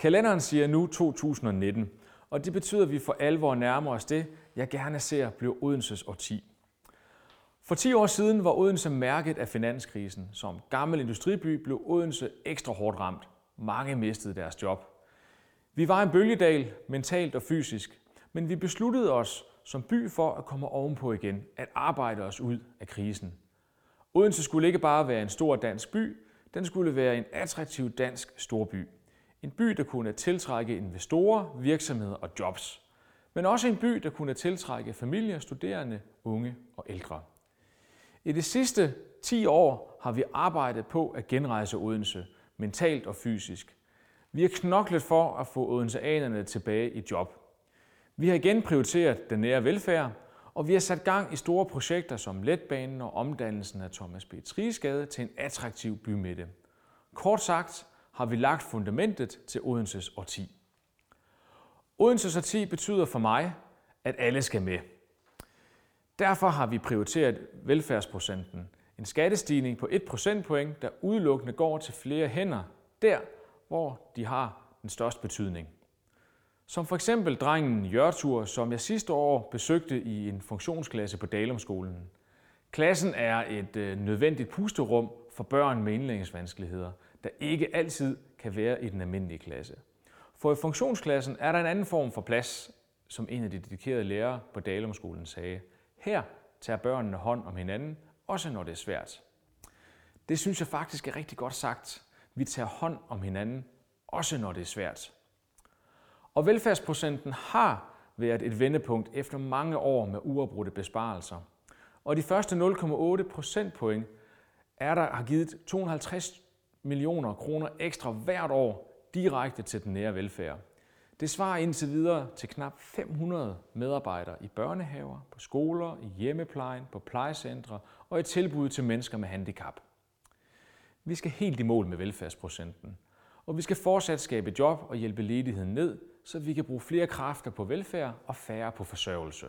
Kalenderen siger nu 2019, og det betyder, at vi for alvor nærmer os det, jeg gerne ser blive Odenses årti. For 10 år siden var Odense mærket af finanskrisen. Som gammel industriby blev Odense ekstra hårdt ramt. Mange mistede deres job. Vi var en bølgedal, mentalt og fysisk, men vi besluttede os som by for at komme ovenpå igen, at arbejde os ud af krisen. Odense skulle ikke bare være en stor dansk by, den skulle være en attraktiv dansk storby. En by, der kunne tiltrække investorer, virksomheder og jobs. Men også en by, der kunne tiltrække familier, studerende, unge og ældre. I de sidste 10 år har vi arbejdet på at genrejse Odense, mentalt og fysisk. Vi har knoklet for at få Odenseanerne tilbage i job. Vi har igen prioriteret den nære velfærd, og vi har sat gang i store projekter som letbanen og omdannelsen af Thomas B. Triesgade til en attraktiv bymidte. Kort sagt har vi lagt fundamentet til Odenses årti. Odenses årti betyder for mig, at alle skal med. Derfor har vi prioriteret velfærdsprocenten. En skattestigning på 1 procentpoint, der udelukkende går til flere hænder, der hvor de har den største betydning. Som for eksempel drengen Jørtur, som jeg sidste år besøgte i en funktionsklasse på Dalumskolen. Klassen er et øh, nødvendigt pusterum for børn med indlæringsvanskeligheder, der ikke altid kan være i den almindelige klasse. For i funktionsklassen er der en anden form for plads, som en af de dedikerede lærere på Dalumskolen sagde. Her tager børnene hånd om hinanden, også når det er svært. Det synes jeg faktisk er rigtig godt sagt. Vi tager hånd om hinanden, også når det er svært. Og velfærdsprocenten har været et vendepunkt efter mange år med uafbrudte besparelser. Og de første 0,8 procentpoint er der har givet millioner kroner ekstra hvert år direkte til den nære velfærd. Det svarer indtil videre til knap 500 medarbejdere i børnehaver, på skoler, i hjemmeplejen, på plejecentre og i tilbud til mennesker med handicap. Vi skal helt i mål med velfærdsprocenten, og vi skal fortsat skabe job og hjælpe ledigheden ned, så vi kan bruge flere kræfter på velfærd og færre på forsørgelse.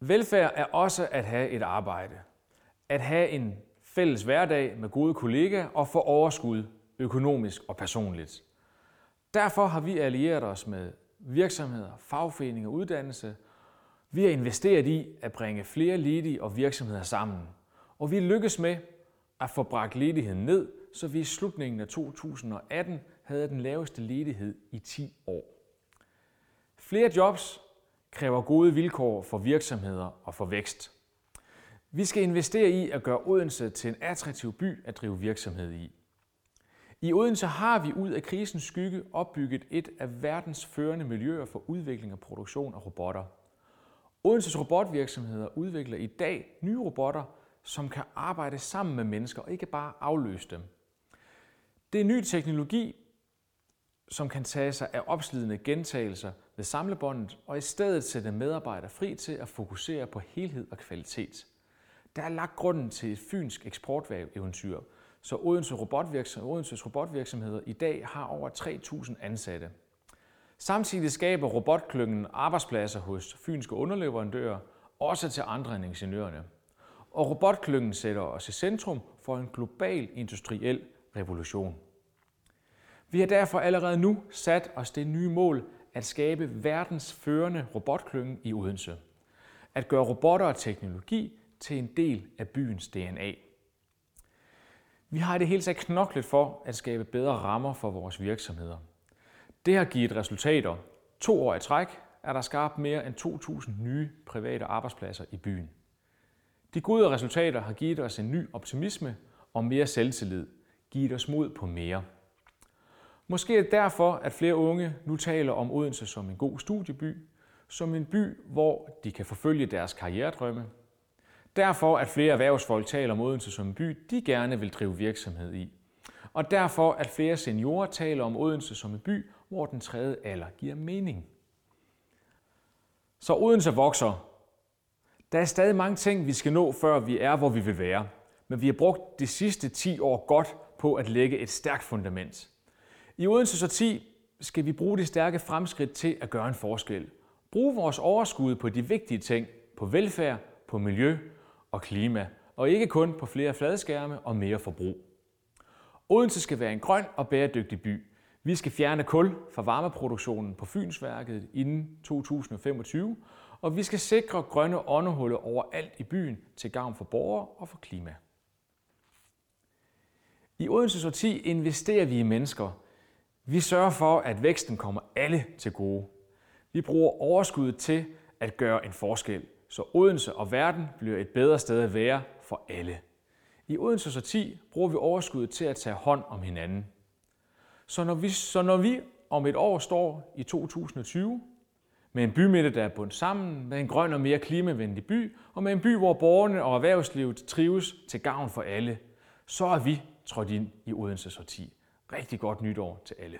Velfærd er også at have et arbejde. At have en fælles hverdag med gode kollegaer og få overskud økonomisk og personligt. Derfor har vi allieret os med virksomheder, fagforeninger og uddannelse. Vi har investeret i at bringe flere ledige og virksomheder sammen. Og vi lykkes med at få bragt ledigheden ned, så vi i slutningen af 2018 havde den laveste ledighed i 10 år. Flere jobs kræver gode vilkår for virksomheder og for vækst. Vi skal investere i at gøre Odense til en attraktiv by at drive virksomhed i. I Odense har vi ud af krisens skygge opbygget et af verdens førende miljøer for udvikling og produktion af robotter. Odenses robotvirksomheder udvikler i dag nye robotter, som kan arbejde sammen med mennesker og ikke bare afløse dem. Det er ny teknologi, som kan tage sig af opslidende gentagelser ved samlebåndet og i stedet sætte medarbejdere fri til at fokusere på helhed og kvalitet. Der er lagt grunden til et fynsk eksportvæv-eventyr, så Odense robotvirksomhed, Odenses robotvirksomheder i dag har over 3.000 ansatte. Samtidig skaber robotklyngen arbejdspladser hos fynske underleverandører, også til andre end ingeniørerne. Og robotklyngen sætter os i centrum for en global industriel revolution. Vi har derfor allerede nu sat os det nye mål at skabe verdens førende robotklynge i Odense. At gøre robotter og teknologi til en del af byens DNA. Vi har i det hele taget knoklet for at skabe bedre rammer for vores virksomheder. Det har givet resultater. To år i træk er der skabt mere end 2.000 nye private arbejdspladser i byen. De gode resultater har givet os en ny optimisme og mere selvtillid, givet os mod på mere. Måske er det derfor, at flere unge nu taler om Odense som en god studieby, som en by, hvor de kan forfølge deres karrieredrømme. Derfor, at flere erhvervsfolk taler om Odense som en by, de gerne vil drive virksomhed i. Og derfor, at flere seniorer taler om Odense som en by, hvor den tredje alder giver mening. Så Odense vokser. Der er stadig mange ting, vi skal nå, før vi er, hvor vi vil være. Men vi har brugt de sidste 10 år godt på at lægge et stærkt fundament. I Odense så 10 skal vi bruge de stærke fremskridt til at gøre en forskel. Brug vores overskud på de vigtige ting, på velfærd, på miljø og klima, og ikke kun på flere fladskærme og mere forbrug. Odense skal være en grøn og bæredygtig by. Vi skal fjerne kul fra varmeproduktionen på Fynsværket inden 2025, og vi skal sikre grønne åndehuller overalt i byen til gavn for borgere og for klima. I Odense Sorti investerer vi i mennesker. Vi sørger for, at væksten kommer alle til gode. Vi bruger overskuddet til at gøre en forskel, så Odense og verden bliver et bedre sted at være for alle. I Odense Sorti bruger vi overskuddet til at tage hånd om hinanden. Så når vi, så når vi om et år står i 2020 med en bymidte, der er bundt sammen, med en grøn og mere klimavenlig by, og med en by, hvor borgerne og erhvervslivet trives til gavn for alle, så er vi trådt ind i Odense Sorti. Rigtig godt nytår til alle.